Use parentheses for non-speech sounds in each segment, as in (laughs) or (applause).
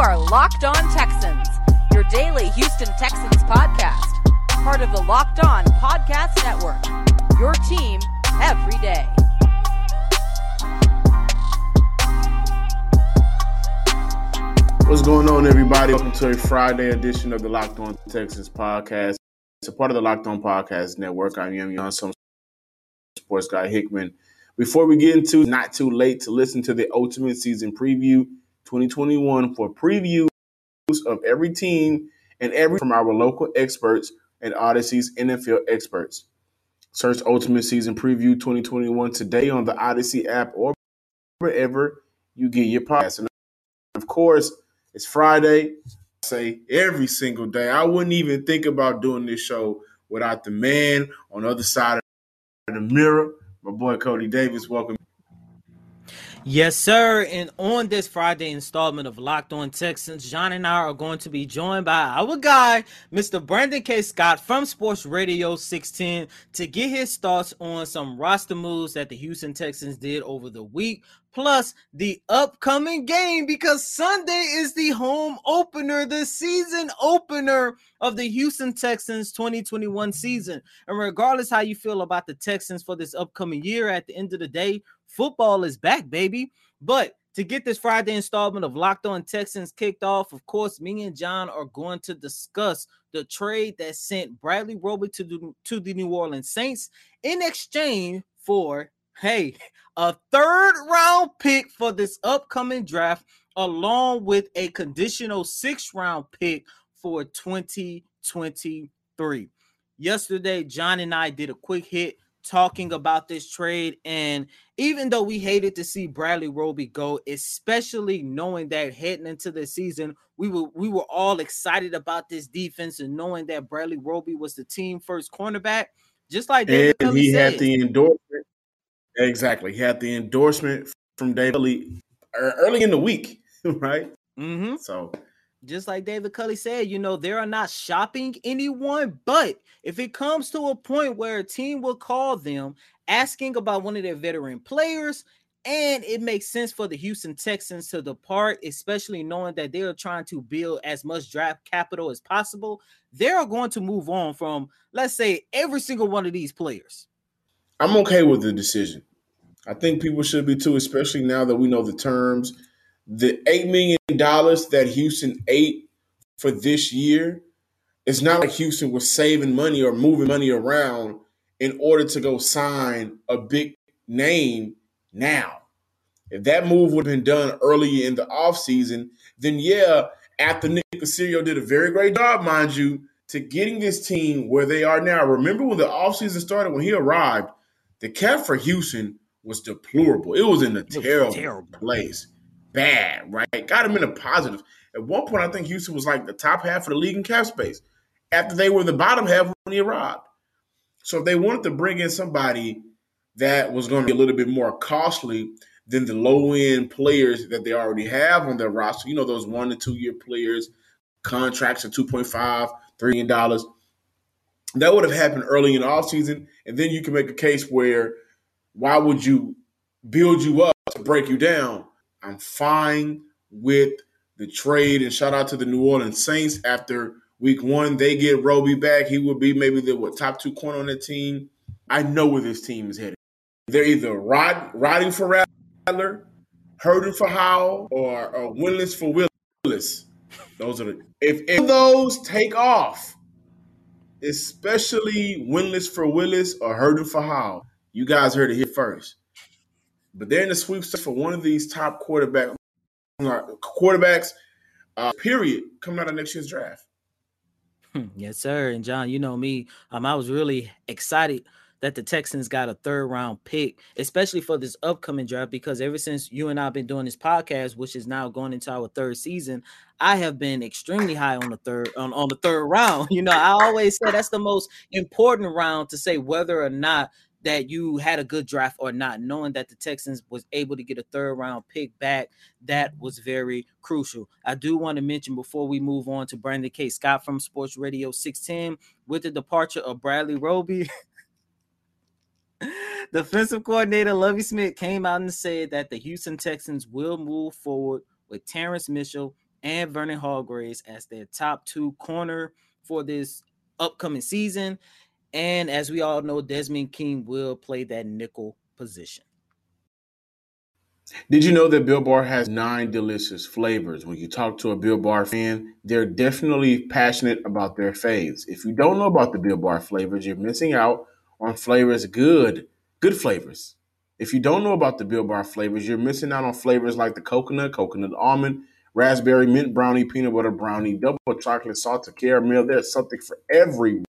Are Locked On Texans, your daily Houston Texans podcast, part of the Locked On Podcast Network. Your team every day. What's going on, everybody? Welcome to a Friday edition of the Locked On Texans podcast. It's a part of the Locked On Podcast Network. I'm Young, some sports guy Hickman. Before we get into not too late to listen to the ultimate season preview 2021 for previews of every team and every from our local experts and Audacy's NFL experts. Search Ultimate Season Preview 2021 today on the Odyssey app or wherever you get your podcasts. And of course, it's Friday. I say every single day. I wouldn't even think about doing this show without the man on the other side of the mirror, my boy Coty Davis. Welcome. Yes, sir. And on this Friday installment of Locked On Texans, John and I are going to be joined by our guy, Mr. Brandon K. Scott from Sports Radio 16, to get his thoughts on some roster moves that the Houston Texans did over the week, plus the upcoming game, because Sunday is the home opener, the season opener of the Houston Texans 2021 season. And regardless how you feel about the Texans for this upcoming year, at the end of the day, football is back, baby. But to get this Friday installment of Locked On Texans kicked off, of course, me and John are going to discuss the trade that sent Bradley Roby to the, to the New Orleans Saints in exchange for, hey, a third round pick for this upcoming draft, along with a conditional six round pick for 2023. Yesterday, John and I did a quick hit talking about this trade. And even though we hated to see Bradley Roby go, especially knowing that heading into the season, we were we were all excited about this defense and knowing that Bradley Roby was the team first cornerback, just like David and he said. had the endorsement. Exactly, he had the endorsement from David Culley early in the week, (laughs) right? Mm-hmm. So just like David Culley said, you know, they are not shopping anyone. But if it comes to a point where a team will call them asking about one of their veteran players, and it makes sense for the Houston Texans to depart, especially knowing that they are trying to build as much draft capital as possible, they are going to move on from, let's say, every single one of these players. I'm okay with the decision. I think people should be too, especially now that we know the terms. The eight million dollars that Houston ate for this year, it's not like Houston was saving money or moving money around in order to go sign a big name now. If that move would have been done earlier in the offseason, then yeah, after Nick Caserio did a very great job, mind you, to getting this team where they are now. Remember when the offseason started, when he arrived, the cap for Houston was deplorable. It was in a terrible, terrible. place. Bad, right? Got him in a positive. At one point, I think Houston was like the top half of the league in cap space after they were the bottom half when he arrived. So if they wanted to bring in somebody that was going to be a little bit more costly than the low end players that they already have on their roster, you know, those one to two year players, contracts of $2.5, $3 million, that would have happened early in the offseason. And then you can make a case where why would you build you up to break you down? I'm fine with the trade and shout out to the New Orleans Saints after Week one, they get Roby back. He will be maybe the what, top two corner on the team. I know where this team is headed. They're either rod, riding for Rattler, hurting for Howell, or, or winless for Willis. Those are the if, if those take off, especially winless for Willis or hurting for Howell. You guys heard it here first. But they're in the sweepstakes for one of these top quarterback quarterbacks, uh, period, coming out of next year's draft. Hmm, yes, sir. And John, you know me. Um, I was really excited that the Texans got a third round pick, especially for this upcoming draft, because ever since you and I have been doing this podcast, which is now going into our third season, I have been extremely high on the third on, on the third (laughs) round. You know, I always say that's the most important round to say whether or not that you had a good draft or not, knowing that the Texans was able to get a third round pick back, that was very crucial. I do want to mention before we move on to Brandon K. Scott from Sports Radio 610 with the departure of Bradley Roby. (laughs) Defensive coordinator Lovie Smith came out and said that the Houston Texans will move forward with Terrance Mitchell and Vernon Hargreaves as their top two corner for this upcoming season. And as we all know, Desmond King will play that nickel position. Did you know that Built Bar has nine delicious flavors? When you talk to a Built Bar fan, they're definitely passionate about their faves. If you don't know about the Built Bar flavors, you're missing out on flavors good, good flavors. If you don't know about the Built Bar flavors, you're missing out on flavors like the coconut, coconut almond, raspberry, mint brownie, peanut butter brownie, double chocolate, salted caramel. There's something for everyone.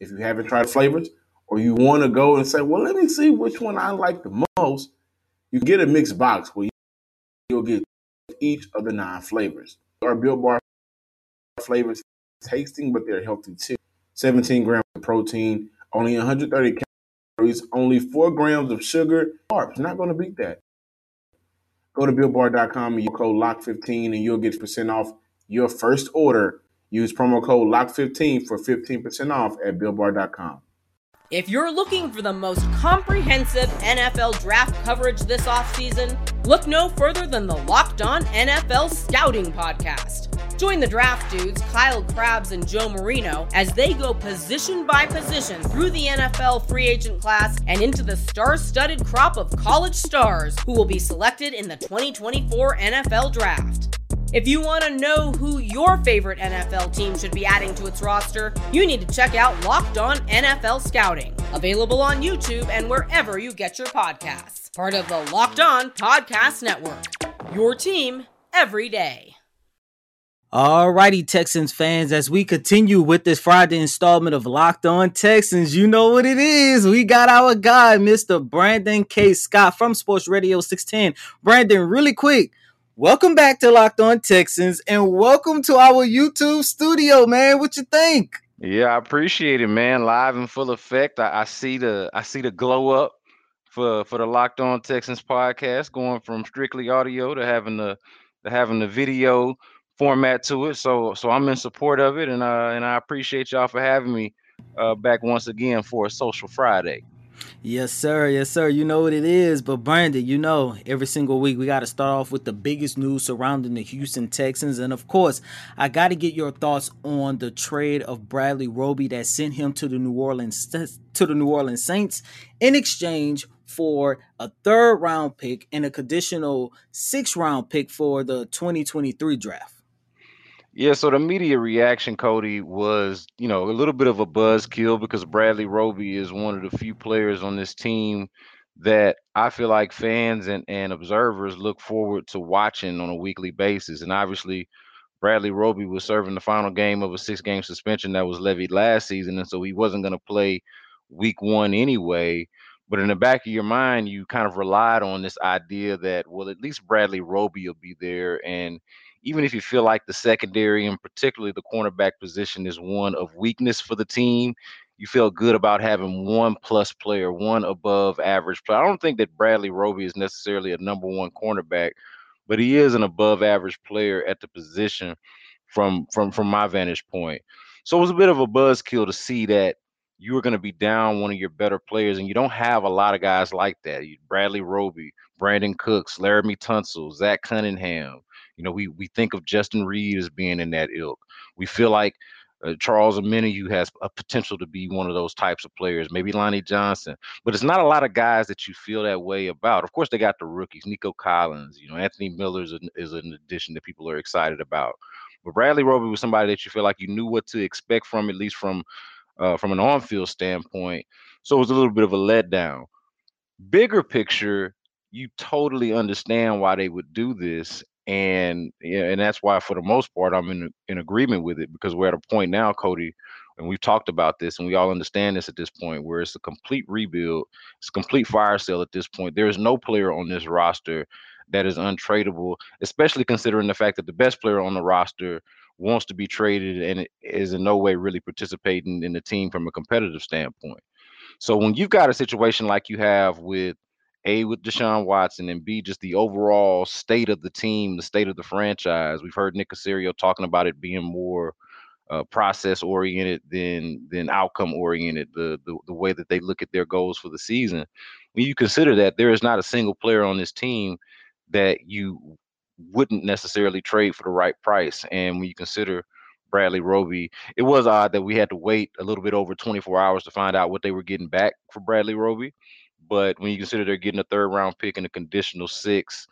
If you haven't tried flavors or you want to go and say, well, let me see which one I like the most, you get a mixed box where you'll get each of the nine flavors. Our Built Bar flavors tasting, but they're healthy too. 17 grams of protein, only 130 calories, only 4 grams of sugar. Carbs, not going to beat that. Go to BuiltBar.com and use code LOCK15 and you'll get percent off your first order Use promo code LOCK15 for 15% off at BuiltBar.com. If you're looking for the most comprehensive NFL draft coverage this offseason, look no further than the Locked On NFL Scouting Podcast. Join the draft dudes, Kyle Crabbs and Joe Marino, as they go position by position through the NFL free agent class and into the star studded crop of college stars who will be selected in the 2024 NFL Draft. If you want to know who your favorite NFL team should be adding to its roster, you need to check out Locked On NFL Scouting, available on YouTube and wherever you get your podcasts. Part of the Locked On Podcast Network. Your team every day. Alrighty, Texans fans, as we continue with this Friday installment of Locked On Texans, you know what it is. We got our guy, Mr. Brandon K. Scott from Sports Radio 610. Brandon, really quick, Welcome back to Locked On Texans and welcome to our YouTube studio, man. What you think? Yeah, I appreciate it, man. Live in full effect. I, I see the I see the glow up for for the Locked On Texans podcast, going from strictly audio to having the to having the video format to it. So so I'm in support of it, and uh and I appreciate y'all for having me uh back once again for a Social Friday. Yes, sir. Yes, sir. You know what it is. But Brandon, you know, every single week we got to start off with the biggest news surrounding the Houston Texans. And of course, I got to get your thoughts on the trade of Bradley Roby that sent him to the New Orleans to the New Orleans Saints in exchange for a third round pick and a conditional six round pick for the 2023 draft. Yeah, so the media reaction, Coty, was you know a little bit of a buzzkill because Bradley Roby is one of the few players on this team that I feel like fans and, and observers look forward to watching on a weekly basis. And obviously, Bradley Roby was serving the final game of a six game suspension that was levied last season. And so he wasn't going to play week one anyway. But in the back of your mind, you kind of relied on this idea that, well, at least Bradley Roby will be there. And even if you feel like the secondary and particularly the cornerback position is one of weakness for the team, you feel good about having one plus player, one above average player. I don't think that Bradley Roby is necessarily a number one cornerback, but he is an above average player at the position from from from my vantage point. So it was a bit of a buzzkill to see that you were going to be down one of your better players, and you don't have a lot of guys like that. Bradley Roby, Brandin Cooks, Laremy Tunsil, Zach Cunningham, you know, we we think of Justin Reid as being in that ilk. We feel like uh, Charles Omenihu has a potential to be one of those types of players, maybe Lonnie Johnson, but it's not a lot of guys that you feel that way about. Of course, they got the rookies, Nico Collins, you know, Anthony Miller is an, is an addition that people are excited about. But Bradley Roby was somebody that you feel like you knew what to expect from, at least from uh, from an on-field standpoint. So it was a little bit of a letdown. Bigger picture, you totally understand why they would do this and yeah, and that's why for the most part I'm in in agreement with it because we're at a point now, Coty, and we've talked about this and we all understand this at this point where it's a complete rebuild, it's a complete fire sale at this point. There is no player on this roster that is untradeable, especially considering the fact that the best player on the roster wants to be traded and is in no way really participating in the team from a competitive standpoint. So when you've got a situation like you have with a with Deshaun Watson and B just the overall state of the team, the state of the franchise. We've heard Nick Caserio talking about it being more uh, process oriented than than outcome oriented. The, the the way that they look at their goals for the season. When you consider that there is not a single player on this team that you wouldn't necessarily trade for the right price, and when you consider Bradley Roby. It was odd that we had to wait a little bit over 24 hours to find out what they were getting back for Bradley Roby. But when you consider they're getting a third round pick and a conditional six,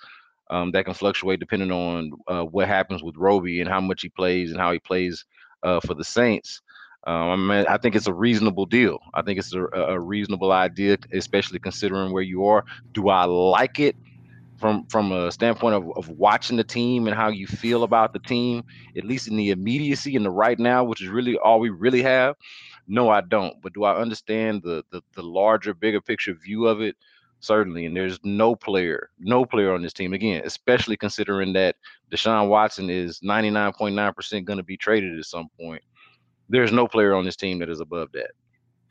um, that can fluctuate depending on uh, what happens with Roby and how much he plays and how he plays uh, for the Saints. Um, I mean, I think it's a reasonable deal. I think it's a, a reasonable idea, especially considering where you are. Do I like it? from from a standpoint of, of watching the team and how you feel about the team, at least in the immediacy and the right now, which is really all we really have. No, I don't. But do I understand the, the the larger, bigger picture view of it? Certainly. And there's no player, no player on this team, again, especially considering that Deshaun Watson is 99.9% going to be traded at some point. There's no player on this team that is above that.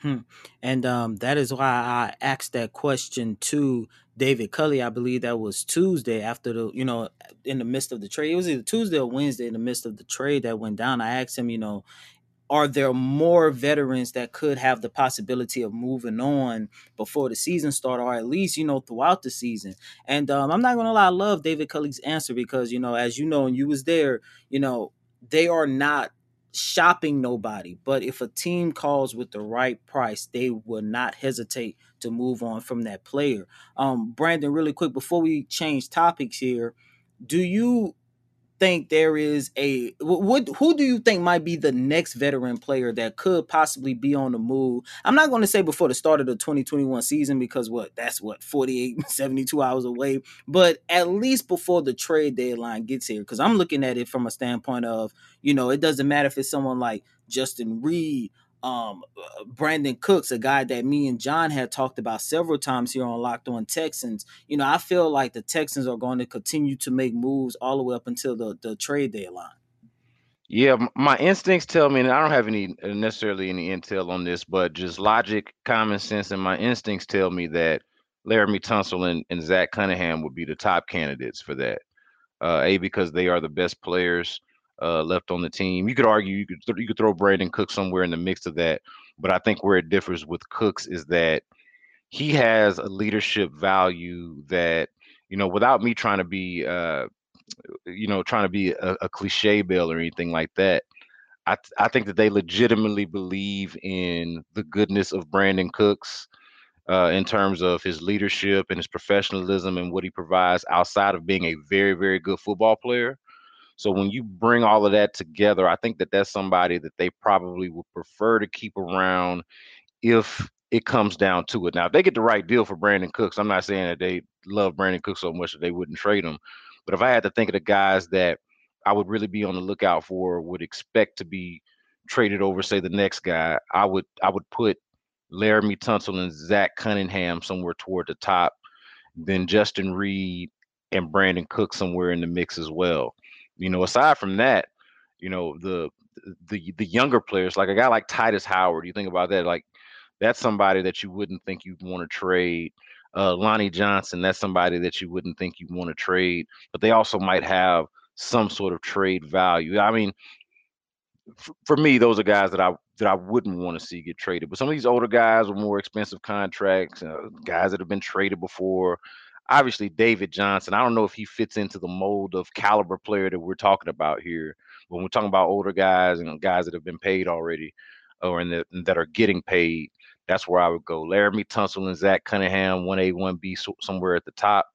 Hmm. And um, that is why I asked that question to David Culley. I believe that was Tuesday after the, you know, in the midst of the trade. It was either Tuesday or Wednesday in the midst of the trade that went down. I asked him, you know, are there more veterans that could have the possibility of moving on before the season start or at least you know throughout the season? And um, i'm not gonna lie i love david culley's answer because you know as you know and you was there you know they are not shopping nobody. But if a team calls with the right price they will not hesitate to move on from that player. Um brandon really quick before we change topics here do you think there is a what who do you think might be the next veteran player that could possibly be on the move? I'm not going to say before the start of the 2021 season because what that's what 48 (laughs) 72 hours away but at least before the trade deadline gets here because i'm looking at it from a standpoint of you know it doesn't matter if it's someone like justin reid um, uh, Brandin Cooks, a guy that me and John had talked about several times here on Locked On Texans. You know, I feel like the Texans are going to continue to make moves all the way up until the, the trade deadline. Yeah, my instincts tell me, and I don't have any uh, necessarily any intel on this, but just logic, common sense, and my instincts tell me that Laremy Tunsil and, and Zach Cunningham would be the top candidates for that. Uh, a because they are the best players uh, left on the team. You could argue you could th- you could throw Brandin Cook somewhere in the mix of that, but I think where it differs with Cooks is that he has a leadership value that you know without me trying to be uh, you know trying to be a, a cliche bill or anything like that. I, th- I think that they legitimately believe in the goodness of Brandin Cooks uh, in terms of his leadership and his professionalism and what he provides outside of being a very, very good football player. So when you bring all of that together, I think that that's somebody that they probably would prefer to keep around if it comes down to it. Now, if they get the right deal for Brandin Cooks, I'm not saying that they love Brandin Cooks so much that they wouldn't trade him. But if I had to think of the guys that I would really be on the lookout for, would expect to be traded over, say the next guy, I would I would put Laremy Tunsil and Zach Cunningham somewhere toward the top, then Justin Reid and Brandin Cook somewhere in the mix as well. You know, aside from that, you know, the the the younger players, like a guy like Tytus Howard, you think about that, like that's somebody that you wouldn't think you'd want to trade. Uh, Lonnie Johnson, that's somebody that you wouldn't think you'd want to trade, but they also might have some sort of trade value. I mean, f- for me, those are guys that I that I wouldn't want to see get traded. But some of these older guys with more expensive contracts, uh, guys that have been traded before, obviously David Johnson. I don't know if he fits into the mold of caliber player that we're talking about here, when we're talking about older guys and guys that have been paid already, or in the, that are getting paid, that's where I would go. Laremy Tunsil and Zach Cunningham, one A, one B, somewhere at the top,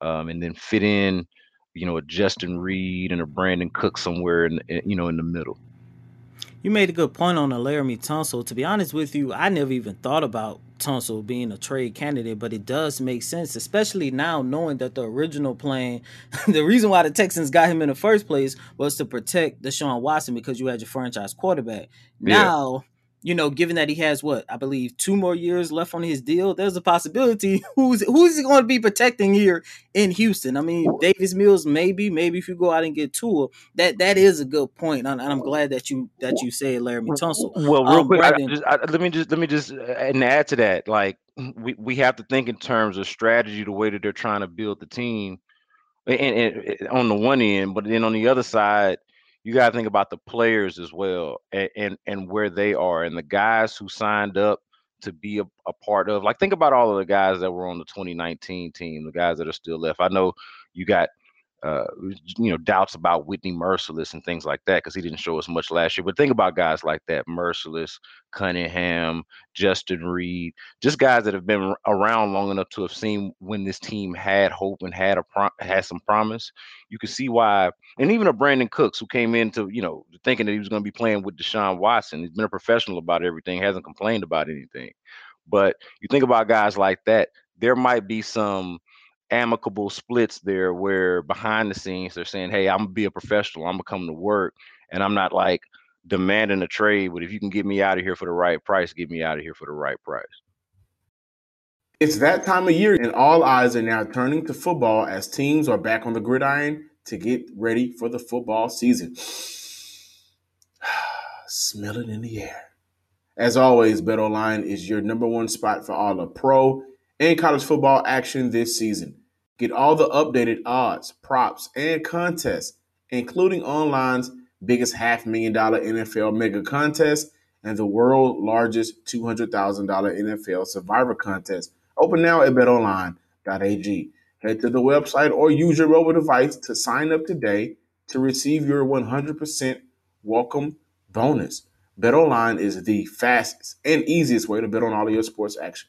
um, and then fit in, you know, a Justin Reid and a Brandin Cook somewhere in, in you know in the middle. You made a good point on the Laremy Tunsil. To be honest with you, I never even thought about Tunsil being a trade candidate, but it does make sense, especially now knowing that the original plan, (laughs) the reason why the Texans got him in the first place was to protect Deshaun Watson because you had your franchise quarterback. Yeah. Now you know, given that he has what I believe two more years left on his deal, there's a possibility (laughs) who's who's he going to be protecting here in Houston. I mean, Davis Mills, maybe, maybe if you go out and get Tua, that that is a good point, and I'm glad that you that you said Laremy Tunsil. Well, real Um, quick, I Brandon- just, I, let me just let me just uh, and add to that. Like we we have to think in terms of strategy, the way that they're trying to build the team, and, and, and on the one end, but then on the other side, you got to think about the players as well, and, and and where they are, and the guys who signed up to be a, a part of. Like think about all of the guys that were on the 2019 team, the guys that are still left. I know you got uh, you know, doubts about Whitney Mercilus and things like that because he didn't show us much last year. But think about guys like that: Merciless, Cunningham, Justin Reid, just guys that have been around long enough to have seen when this team had hope and had a pro- had some promise. You can see why, and even a Brandin Cooks who came into you know thinking that he was going to be playing with Deshaun Watson. He's been a professional about everything, hasn't complained about anything. But you think about guys like that, there might be some amicable splits there where behind the scenes they're saying, Hey, I'm gonna be a professional, I'm gonna come to work, and I'm not like demanding a trade, but if you can get me out of here for the right price, get me out of here for the right price. It's that time of year, and all eyes are now turning to football as teams are back on the gridiron to get ready for the football season. (sighs) Smell it in the air. As always, BetOnline is your number one spot for all the pro and college football action this season. Get all the updated odds, props, and contests, including online's biggest half million dollar NFL mega contest and the world's largest $200,000 NFL survivor contest. Open now at betonline.ag. Head to the website or use your mobile device to sign up today to receive your 100% welcome bonus. BetOnline is the fastest and easiest way to bet on all of your sports action.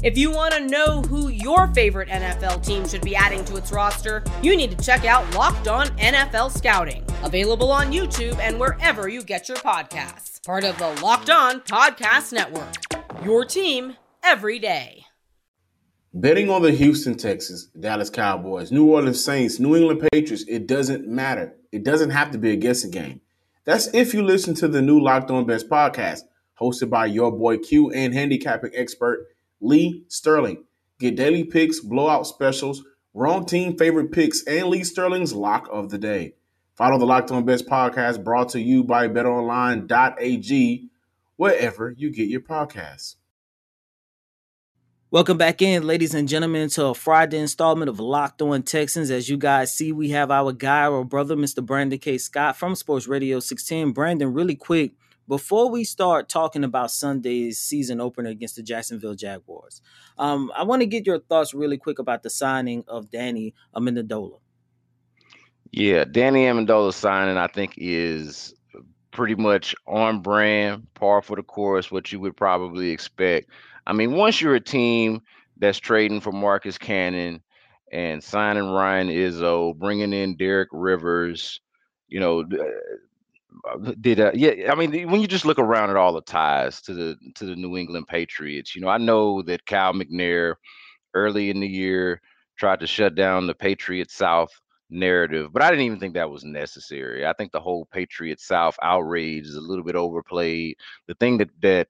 If you want to know who your favorite NFL team should be adding to its roster, you need to check out Locked On NFL Scouting, available on YouTube and wherever you get your podcasts. Part of the Locked On Podcast Network. Your team every day. Betting on the Houston Texans, Dallas Cowboys, New Orleans Saints, New England Patriots, it doesn't matter. It doesn't have to be a guessing game. That's if you listen to the new Locked On Bets podcast, hosted by your boy Q and handicapping expert Lee Sterling. Get daily picks, blowout specials, wrong team favorite picks, and Lee Sterling's lock of the day. Follow the Locked On Bets podcast brought to you by betonline.ag, wherever you get your podcasts. Welcome back in, ladies and gentlemen, to a Friday installment of Locked On Texans. As you guys see, we have our guy, our brother, Mr. Brandon K. Scott from Sports Radio 16. Brandon, really quick, before we start talking about Sunday's season opener against the Jacksonville Jaguars, um, I want to get your thoughts really quick about the signing of Danny Amendola. Yeah, Danny Amendola signing, I think, is pretty much on brand, par for the course, what you would probably expect. I mean, once you're a team that's trading for Marcus Cannon and signing Ryan Izzo, bringing in Derek Rivers, you know, did uh, yeah. I mean, when you just look around at all the ties to the to the New England Patriots, you know, I know that Cal McNair early in the year tried to shut down the Patriot South narrative, but I didn't even think that was necessary. I think the whole Patriot South outrage is a little bit overplayed. The thing that that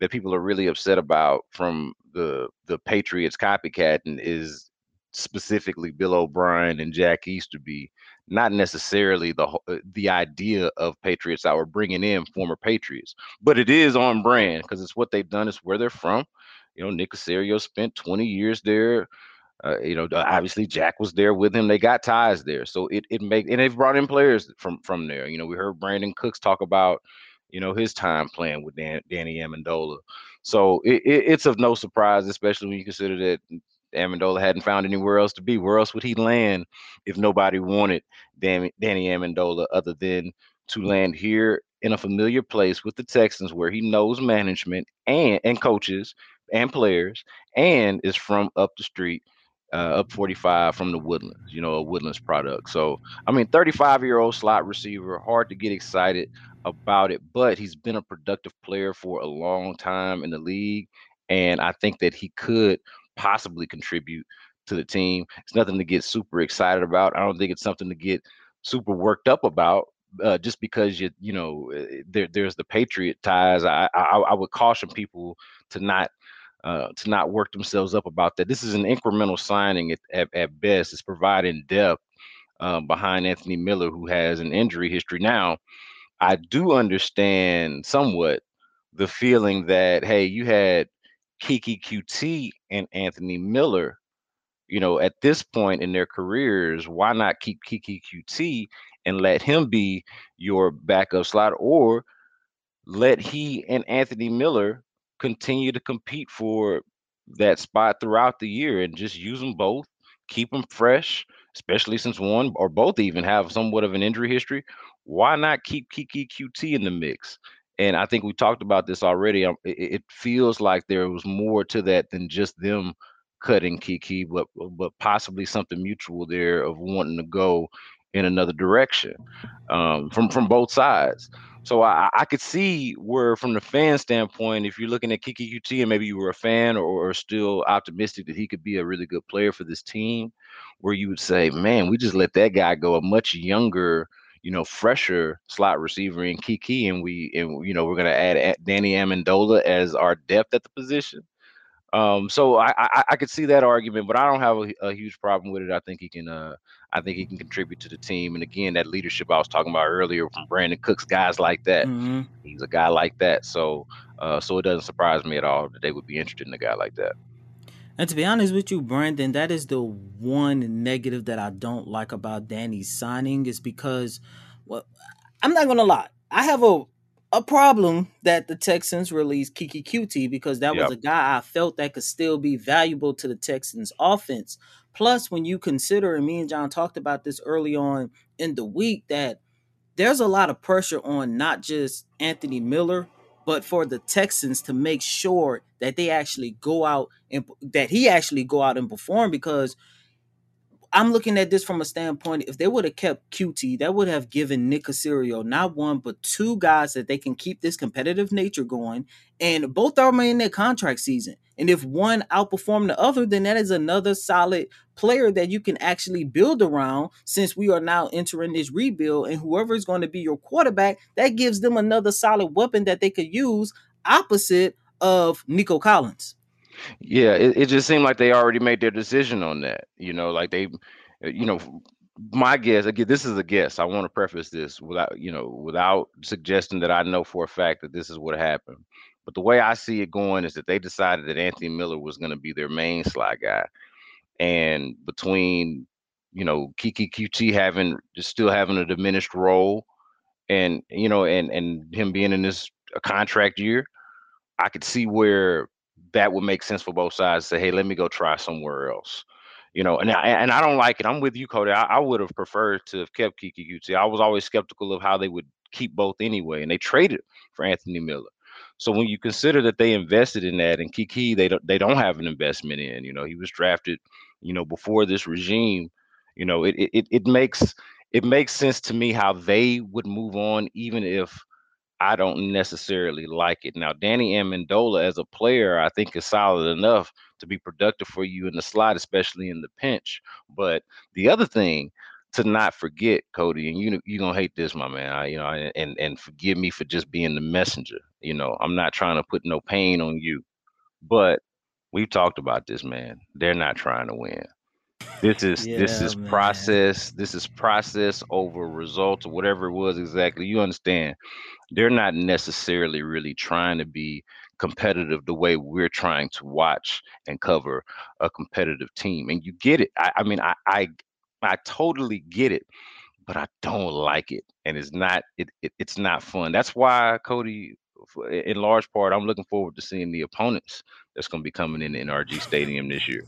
that people are really upset about from the the Patriots copycatting is specifically Bill O'Brien and Jack Easterby, not necessarily the uh, the idea of Patriots that were bringing in former Patriots, but it is on brand because it's what they've done. It's where they're from. You know, Nick Caserio spent 20 years there. Uh, you know, obviously Jack was there with him. They got ties there, so it it make and they've brought in players from from there. You know, we heard Brandin Cooks talk about you know his time playing with Dan, Danny Amendola. So it, it, it's of no surprise, especially when you consider that Amendola hadn't found anywhere else to be. Where else would he land if nobody wanted Danny, Amendola other than to land here in a familiar place with the Texans where he knows management and and coaches and players and is from up the street uh, up 45 from the Woodlands, you know, a Woodlands product. So, I mean, 35 year old slot receiver, hard to get excited about it, but he's been a productive player for a long time in the league. And I think that he could possibly contribute to the team. It's nothing to get super excited about. I don't think it's something to get super worked up about. Uh, just because you you know eh, there there's the patriot ties, I, I I would caution people to not uh, to not work themselves up about that. This is an incremental signing at, at, at best. It's providing depth um, behind Anthony Miller, who has an injury history. Now, I do understand somewhat the feeling that hey, you had Keke Coutee and Anthony Miller, you know, at this point in their careers, why not keep Keke Coutee and let him be your backup slot or let he and Anthony Miller continue to compete for that spot throughout the year and just use them both, keep them fresh, especially since one or both even have somewhat of an injury history. Why not keep Keke Coutee in the mix? And I think we talked about this already. Um, it, it feels like there was more to that than just them cutting Keke, but but possibly something mutual there of wanting to go in another direction um, from from both sides. So I, I could see where, from the fan standpoint, if you're looking at Keke Coutee and maybe you were a fan or, or still optimistic that he could be a really good player for this team, where you would say, man, we just let that guy go, a much younger, you know, fresher slot receiver in Keke, and we, and you know, we're gonna add Danny Amendola as our depth at the position. Um, so I, I, I could see that argument, but I don't have a, a, huge problem with it. I think he can uh I think he can contribute to the team. And again, that leadership I was talking about earlier from Brandin Cooks, guys like that. Mm-hmm. He's a guy like that. So uh so it doesn't surprise me at all that they would be interested in a guy like that. And to be honest with you, Brandon, that is the one negative that I don't like about Danny's signing is because well I'm not gonna lie. I have a a problem that the Texans released Keke Coutee because that yep. was a guy I felt that could still be valuable to the Texans offense. Plus, when you consider, and me and John talked about this early on in the week, that there's a lot of pressure on not just Anthony Miller, but for the Texans to make sure that they actually go out and that he actually go out and perform because I'm looking at this from a standpoint. If they would have kept Coutee, that would have given Nick Caserio not one but two guys that they can keep this competitive nature going, and both are in their contract season. And if one outperformed the other, then that is another solid player that you can actually build around. Since we are now entering this rebuild, and whoever is going to be your quarterback, that gives them another solid weapon that they could use opposite of Nico Collins. Yeah, it, it just seemed like they already made their decision on that. You know, like they, uh, you know, my guess again, this is a guess. I want to preface this without, you know, without suggesting that I know for a fact that this is what happened. But the way I see it going is that they decided that Anthony Miller was going to be their main slot guy, and between, you know, Keke Coutee having still having a diminished role, and you know, and and him being in this contract year, I could see where that would make sense for both sides. Say, hey, let me go try somewhere else. You know, and I, and I don't like it. I'm with you, Coty. I, I would have preferred to have kept Keke Coutee. I was always skeptical of how they would keep both anyway, and they traded for Anthony Miller. So when you consider that they invested in that, and Keke, they don't they don't have an investment in. You know, he was drafted, you know, before this regime. You know, it it it makes it makes sense to me how they would move on, even if I don't necessarily like it. Now, Danny Amendola as a player, I think is solid enough to be productive for you in the slot, especially in the pinch. But the other thing to not forget, Coty, and you you're gonna hate this, my man. I, you know, and and forgive me for just being the messenger. You know, I'm not trying to put no pain on you, but we've talked about this, man. They're not trying to win. This is yeah, this is man. process. This is process over results or whatever it was exactly. You understand? they're not necessarily really trying to be competitive the way we're trying to watch and cover a competitive team. And you get it. I, I mean, I, I I totally get it, but I don't like it, and it's not it, it it's not fun. That's why Coty, in large part, I'm looking forward to seeing the opponents that's going to be coming in the NRG Stadium this year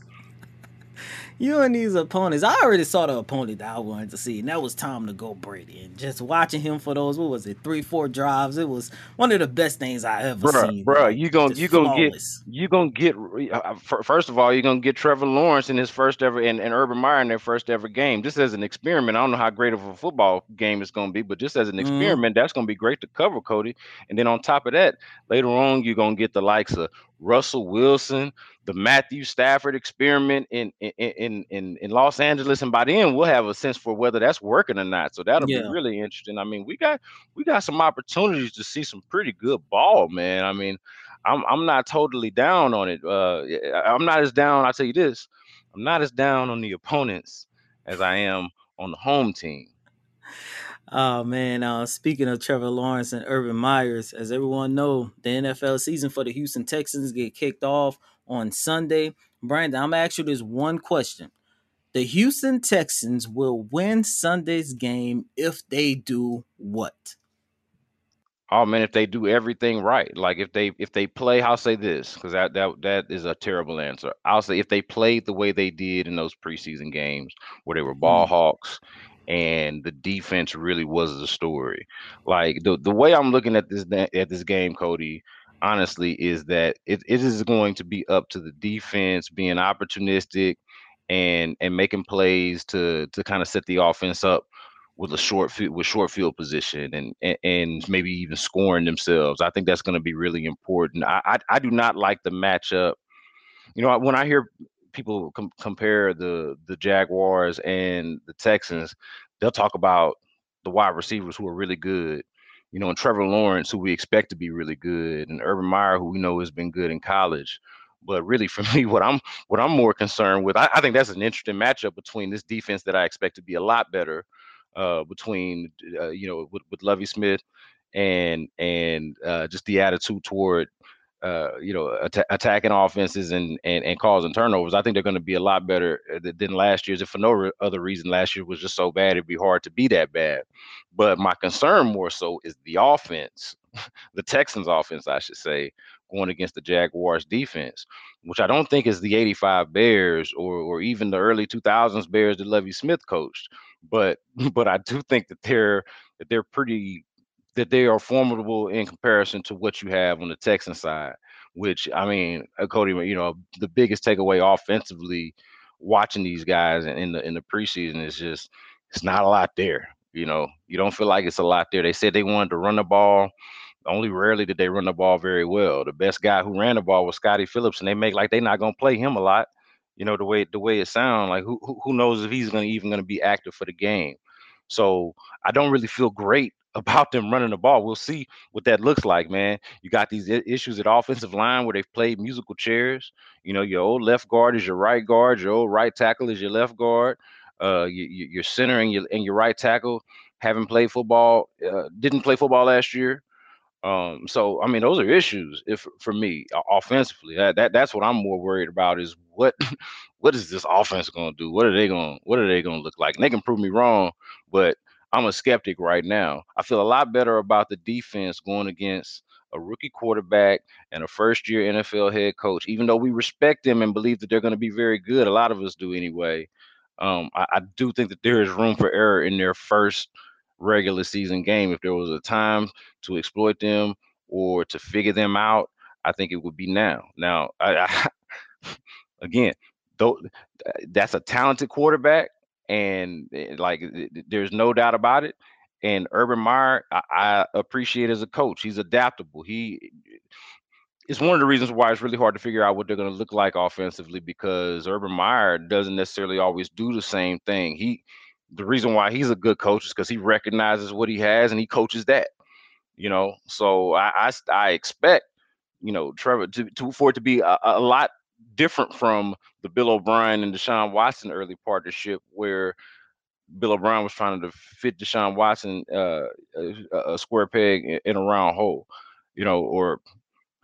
(laughs) you and these opponents. I already saw the opponent that I wanted to see, and that was Tom to go Brady. And just watching him for those, what was it, three, four drives? It was one of the best things I ever bruh, seen. Bro, you gonna you gonna get you gonna get uh, first of all, you're gonna get Trevor Lawrence in his first ever and, and Urban Meyer in their first ever game. Just as an experiment. I don't know how great of a football game it's gonna be, but just as an mm-hmm. experiment, mm-hmm. that's gonna be great to cover, Coty. And then on top of that, later on, you're gonna get the likes of Russell Wilson, the Matthew Stafford experiment in in in in Los Angeles, and by then we'll have a sense for whether that's working or not. So that'll yeah. be really interesting. I mean, we got we got some opportunities to see some pretty good ball, man. I mean, I'm I'm not totally down on it. Uh, I'm not as down. I'll tell you this, I'm not as down on the opponents as I am on the home team. Oh man, uh, speaking of Trevor Lawrence and Urban Meyers, as everyone know, the NFL season for the Houston Texans get kicked off on Sunday. Brandon, I'm gonna ask you this one question. The Houston Texans will win Sunday's game if they do what? Oh man, if they do everything right, like if they if they play, I'll say this because that that that is a terrible answer. I'll say if they played the way they did in those preseason games where they were ball mm. hawks and the defense really was the story. Like the the way I'm looking at this at this game, Coty, honestly, is that it, it is going to be up to the defense being opportunistic and and making plays to to kind of set the offense up with a short field with short field position and, and, and maybe even scoring themselves. I think that's going to be really important. I, I, I do not like the matchup. You know, when I hear people com- compare the the Jaguars and the Texans, they'll talk about the wide receivers who are really good. You know, and Trevor Lawrence, who we expect to be really good, and Urban Meyer, who we know has been good in college. But really, (laughs) for me, what I'm what I'm more concerned with, I, I think that's an interesting matchup between this defense that I expect to be a lot better, uh, between uh, you know with, with Lovie Smith and and uh, just the attitude toward uh, you know, att- attacking offenses and, and and causing turnovers. I think they're going to be a lot better uh, than last year's. If for no re- other reason, last year was just so bad, it'd be hard to be that bad. But my concern more so is the offense, (laughs) the Texans' offense, I should say, going against the Jaguars' defense, which I don't think is the '85 Bears or or even the early 2000s Bears that Lovie Smith coached. But (laughs) but I do think that they're that they're pretty that they are formidable in comparison to what you have on the Texan side. Which I mean, uh, Coty, you know, the biggest takeaway offensively watching these guys in the in the preseason is just it's not a lot there. You know, you don't feel like it's a lot there. They said they wanted to run the ball. Only rarely did they run the ball very well. The best guy who ran the ball was Scottie Phillips, and they make like they're not gonna play him a lot. You know, the way the way it sounds like who who knows if he's gonna even gonna be active for the game. So I don't really feel great about them running the ball. We'll see what that looks like, man. You got these issues at offensive line where they've played musical chairs. You know, your old left guard is your right guard, your old right tackle is your left guard. Uh, you, your center and your and your right tackle haven't played football, uh, didn't play football last year. Um, so I mean, those are issues if for me offensively. That, that that's what I'm more worried about is what (clears throat) what is this offense going to do? What are they going what are they going to look like? And they can prove me wrong, but I'm a skeptic right now. I feel a lot better about the defense going against a rookie quarterback and a first year NFL head coach, even though we respect them and believe that they're going to be very good. A lot of us do anyway. Um, I, I, do think that there is room for error in their first regular season game. If there was a time to exploit them or to figure them out, I think it would be now. Now, I, I, (laughs) again, though that's a talented quarterback and eh, like eh, eh, there's no doubt about it. And Urban Meyer, I, I appreciate as a coach. He's adaptable. He eh, it's one of the reasons why it's really hard to figure out what they're going to look like offensively because Urban Meyer doesn't necessarily always do the same thing. He the reason why he's a good coach is because he recognizes what he has and he coaches that. You know, so I I, I expect you know Trevor to, to for it to be a, a lot different from the Bill O'Brien and Deshaun Watson early partnership, where Bill O'Brien was trying to fit Deshaun Watson uh, a, a, square peg in a round hole, you know, or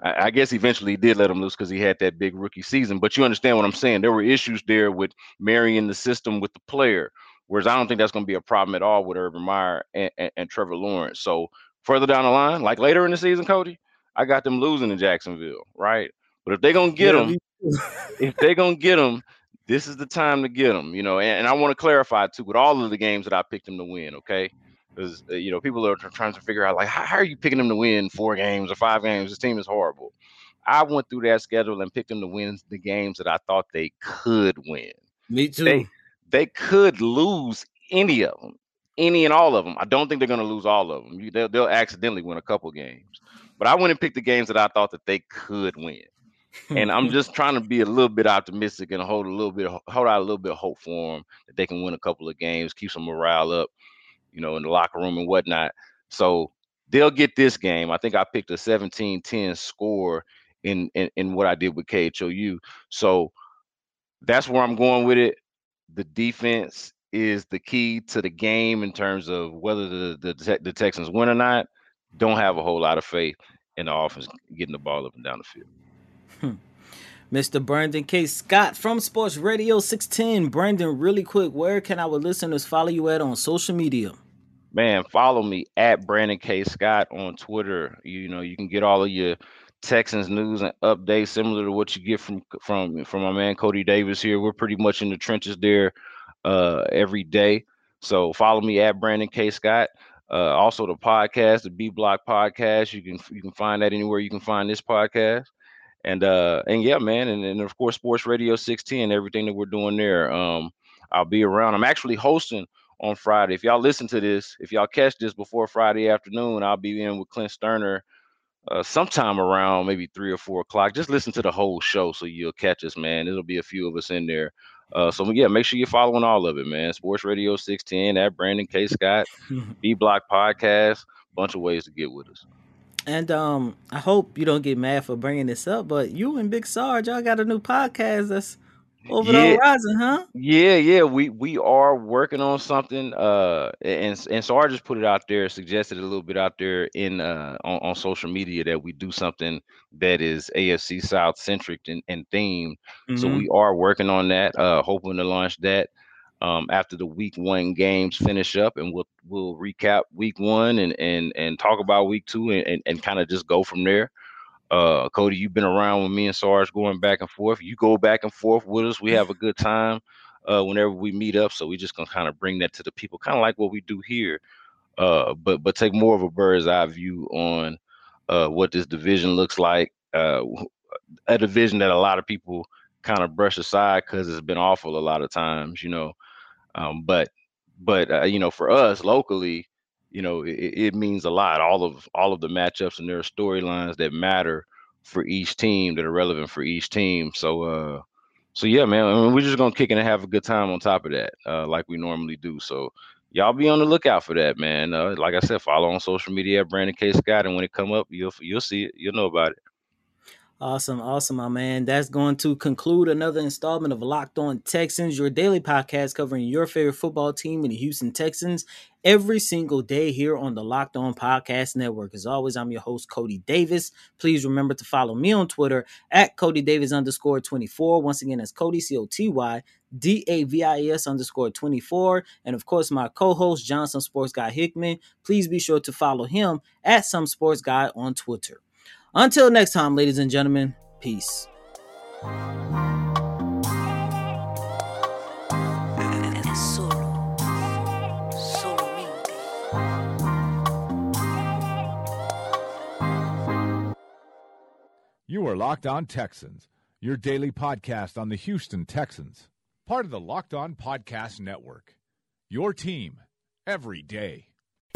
I, I guess eventually he did let him loose because he had that big rookie season. But you understand what I'm saying? There were issues there with marrying the system with the player. Whereas I don't think that's going to be a problem at all with Urban Meyer and, and, and Trevor Lawrence. So further down the line, like later in the season, Coty, I got them losing in Jacksonville, right? But if they're gonna get yeah, them, if they're gonna get them, this is the time to get them. You know, and, and I want to clarify too with all of the games that I picked them to win. Okay, because uh, you know people are trying to figure out like how, how, are you picking them to win four games or five games? This team is horrible. I went through that schedule and picked them to win the games that I thought they could win. Me too. They, they could lose any of them, any and all of them. I don't think they're going to lose all of them. They'll, they'll accidentally win a couple games. But I went and picked the games that I thought that they could win. And I'm (laughs) just trying to be a little bit optimistic and hold a little bit, hold out a little bit of hope for them that they can win a couple of games, keep some morale up, you know, in the locker room and whatnot. So they'll get this game. I think I picked a 17-10 score in, in in what I did with KHOU. So that's where I'm going with it. The defense is the key to the game in terms of whether the the, the Texans win or not. Don't have a whole lot of faith in the offense getting the ball up and down the field. Mr. Brandon K. Scott from Sports Radio 610. Brandon, really quick, where can our listeners follow you at on social media? Man, follow me at Brandon K. Scott on Twitter. You know, you can get all of your Texans news and updates similar to what you get from from from my man Coty Davis here. We're pretty much in the trenches there uh, every day. So follow me at Brandon K Scott. Uh, also the podcast, the B Block podcast. You can you can find that anywhere you can find this podcast. And uh and yeah, man, and, and of course Sports Radio 610, everything that we're doing there. Um, I'll be around. I'm actually hosting on Friday. If y'all listen to this, if y'all catch this before Friday afternoon, I'll be in with Clint Stoerner uh, sometime around maybe three or four o'clock. Just listen to the whole show so you'll catch us, man. There'll be a few of us in there. Uh, so yeah, make sure you're following all of it, man. Sports Radio 610 at Brandon K. Scott, (laughs) B Block Podcast, bunch of ways to get with us. And um, I hope you don't get mad for bringing this up, but you and Big Sarge, y'all got a new podcast that's over yeah. the horizon, huh? Yeah, yeah, we we are working on something. Uh, and and so I just put it out there, suggested a little bit out there in uh on, on social media that we do something that is AFC South centric and, and themed. Mm-hmm. So we are working on that. Uh, hoping to launch that um after the week one games finish up, and we'll we'll recap week one and and and talk about week two and and, and kind of just go from there. Uh, Coty, you've been around with me and Sarge going back and forth. You go back and forth with us. We have a good time uh, whenever we meet up. So we're just gonna kind of bring that to the people, kind of like what we do here. Uh, but but take more of a bird's eye view on uh, what this division looks like. Uh, a division that a lot of people kind of brush aside because it's been awful a lot of times, you know. Um, but but uh, you know, for us locally, you know, it, it, means a lot. All of all of the matchups and there are storylines that matter for each team that are relevant for each team. So uh so yeah, man, I mean, we're just gonna kick and have a good time on top of that, uh, like we normally do. So y'all be on the lookout for that, man. Uh, like I said, follow on social media at Brandon K Scott, and when it come up, you'll you'll see it, you'll know about it. Awesome, awesome, my man. That's going to conclude another installment of Locked On Texans, your daily podcast covering your favorite football team in the Houston Texans every single day here on the Locked On Podcast Network. As always, I'm your host, Coty Davis. Please remember to follow me on Twitter at Coty Davis underscore 24. Once again, that's Coty, C O T Y D A V I S underscore 24. And of course, my co host, John Some Sports Guy Hickman. Please be sure to follow him at Some Sports Guy on Twitter. Until next time, ladies and gentlemen, peace. You are Locked On Texans, your daily podcast on the Houston Texans, part of the Locked On Podcast Network. Your team every day.